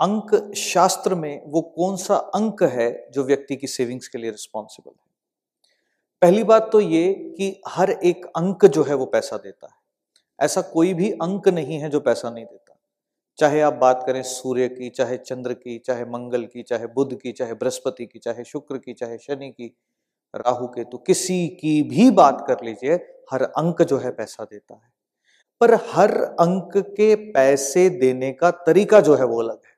अंक शास्त्र में वो कौन सा अंक है जो व्यक्ति की सेविंग्स के लिए रिस्पॉन्सिबल है? पहली बात तो ये कि हर एक अंक जो है वो पैसा देता है। ऐसा कोई भी अंक नहीं है जो पैसा नहीं देता। चाहे आप बात करें सूर्य की, चाहे चंद्र की, चाहे मंगल की, चाहे बुध की, चाहे बृहस्पति की, चाहे शुक्र की, चाहे शनि की, राहु के तो किसी की भी बात कर लीजिए, हर अंक जो है पैसा देता है। पर हर अंक के पैसे देने का तरीका जो है वो अलग है।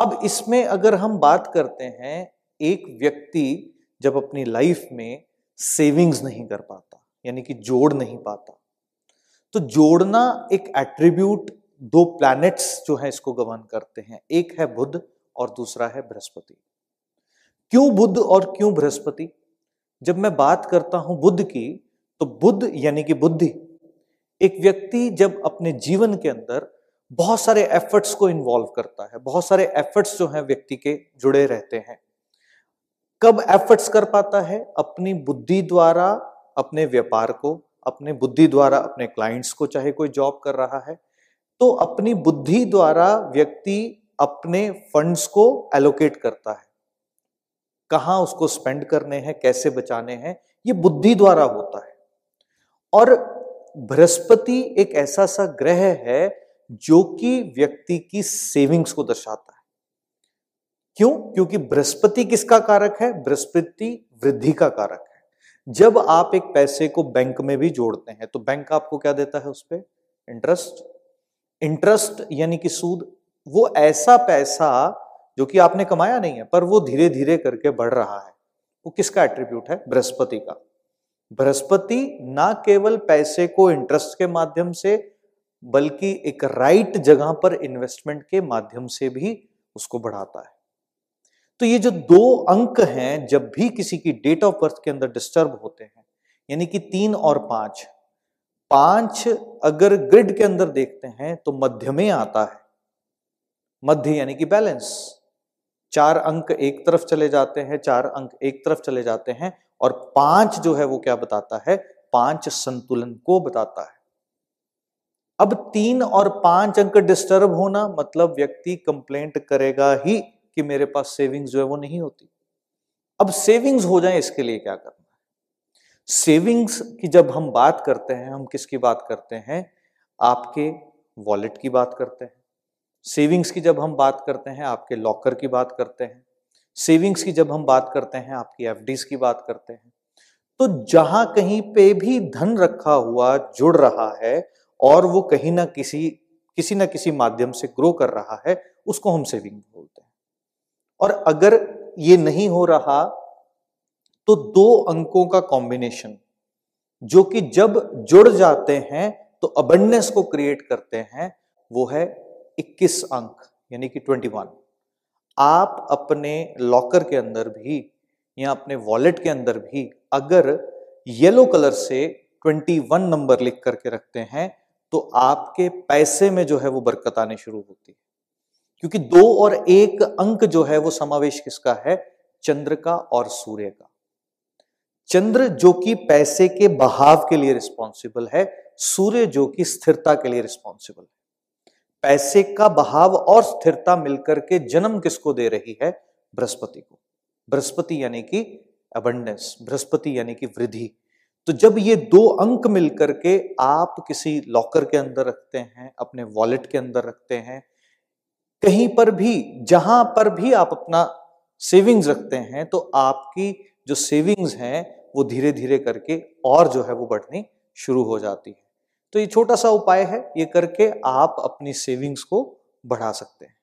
अब इसमें अगर हम बात करते हैं, एक व्यक्ति जब अपनी लाइफ में सेविंग्स नहीं कर पाता, यानी कि जोड़ नहीं पाता तो जोड़ना एक एट्रीब्यूट दो प्लैनेट्स जो है इसको गवर्न करते हैं। एक है बुध और दूसरा है बृहस्पति। क्यों बुध और क्यों बृहस्पति? जब मैं बात करता हूँ बुद्ध की तो बुद्ध यानी कि बुद्धि, एक व्यक्ति जब अपने जीवन के अंदर बहुत सारे एफर्ट्स को इन्वॉल्व करता है, बहुत सारे एफर्ट्स जो हैं व्यक्ति के जुड़े रहते हैं। कब एफर्ट्स कर पाता है? अपनी बुद्धि द्वारा, अपने व्यापार को, अपने बुद्धि द्वारा, अपने क्लाइंट्स को, चाहे कोई जॉब कर रहा है। तो अपनी बुद्धि द्वारा व्यक्ति अपने फंड्स को एलोकेट करता है। कहाँ उसको स्पेंड करने हैं, कैसे बचाने हैं, ये बुद्धि द्वारा होता है। और बृहस्पति एक ऐसा सा ग्रह है जो कि व्यक्ति की सेविंग्स को दर्शाता है। क्यों? क्योंकि बृहस्पति किसका कारक है? बृहस्पति वृद्धि का कारक है। जब आप एक पैसे को बैंक में भी जोड़ते हैं तो बैंक आपको क्या देता है उस पर इंटरेस्ट। इंटरेस्ट यानी कि सूद। वो ऐसा पैसा जो कि आपने कमाया नहीं है, पर वो धीरे धीरे करके बढ़ रहा है। वो किसका एट्रीब्यूट है? बृहस्पति का। बृहस्पति ना केवल पैसे को इंटरेस्ट के माध्यम से बल्कि एक राइट जगह पर इन्वेस्टमेंट के माध्यम से भी उसको बढ़ाता है। तो ये जो दो अंक हैं, जब भी किसी की डेट ऑफ़ बर्थ के अंदर डिस्टर्ब होते हैं, यानी कि तीन और पाँच पाँच अगर ग्रिड के अंदर देखते हैं तो मध्य में आता है। मध्य यानी कि बैलेंस चार अंक एक तरफ़ चले जाते हैं, चार अंक एक तरफ़ चले जाते हैं, और पाँच जो है वो क्या बताता है? पाँच संतुलन को बताता है। अब तीन और पाँच अंक डिस्टर्ब होना मतलब व्यक्ति कंप्लेंट करेगा ही कि मेरे पास सेविंग्स जो है वो नहीं होती। अब सेविंग्स हो जाए, इसके लिए क्या करना है? सेविंग्स की जब हम बात करते हैं, हम किसकी बात करते हैं? आपके वॉलेट की बात करते हैं। सेविंग्स की जब हम बात करते हैं, आपके लॉकर की बात करते हैं। सेविंग्स की जब हम बात करते हैं, आपकी एफ़ की बात करते हैं। तो जहाँ कहीं पे भी धन रखा हुआ, जुड़ रहा है और वो कहीं ना किसी किसी ना किसी माध्यम से ग्रो कर रहा है, उसको हम सेविंग बोलते हैं। और अगर ये नहीं हो रहा तो दो अंकों का कॉम्बिनेशन जो कि जब जुड़ जाते हैं तो अबंडेंस को क्रिएट करते हैं, वो है 21 अंक, यानी कि 21 आप अपने लॉकर के अंदर भी, या अपने वॉलेट के अंदर भी, अगर येलो कलर से 21 नंबर लिख करके रखते हैं तो आपके पैसे में जो है वो बरकत आने शुरू होती है। क्योंकि दो और एक अंक जो है वो समावेश किसका है? चंद्र का और सूर्य का। चंद्र जो कि पैसे के बहाव के लिए रिस्पॉन्सिबल है, सूर्य जो कि स्थिरता के लिए रिस्पॉन्सिबल है। पैसे का बहाव और स्थिरता मिलकर के जन्म किसको दे रही है? बृहस्पति को। बृहस्पति यानी कि अबंडेंस बृहस्पति यानी कि वृद्धि। तो जब ये दो अंक मिलकर के आप किसी लॉकर के अंदर रखते हैं, अपने वॉलेट के अंदर रखते हैं, कहीं पर भी, जहाँ पर भी आप अपना सेविंग्स रखते हैं तो आपकी जो सेविंग्स हैं, वो धीरे धीरे करके और जो है वो बढ़नी शुरू हो जाती है। तो ये छोटा सा उपाय है, ये करके आप अपनी सेविंग्स को बढ़ा सकते हैं।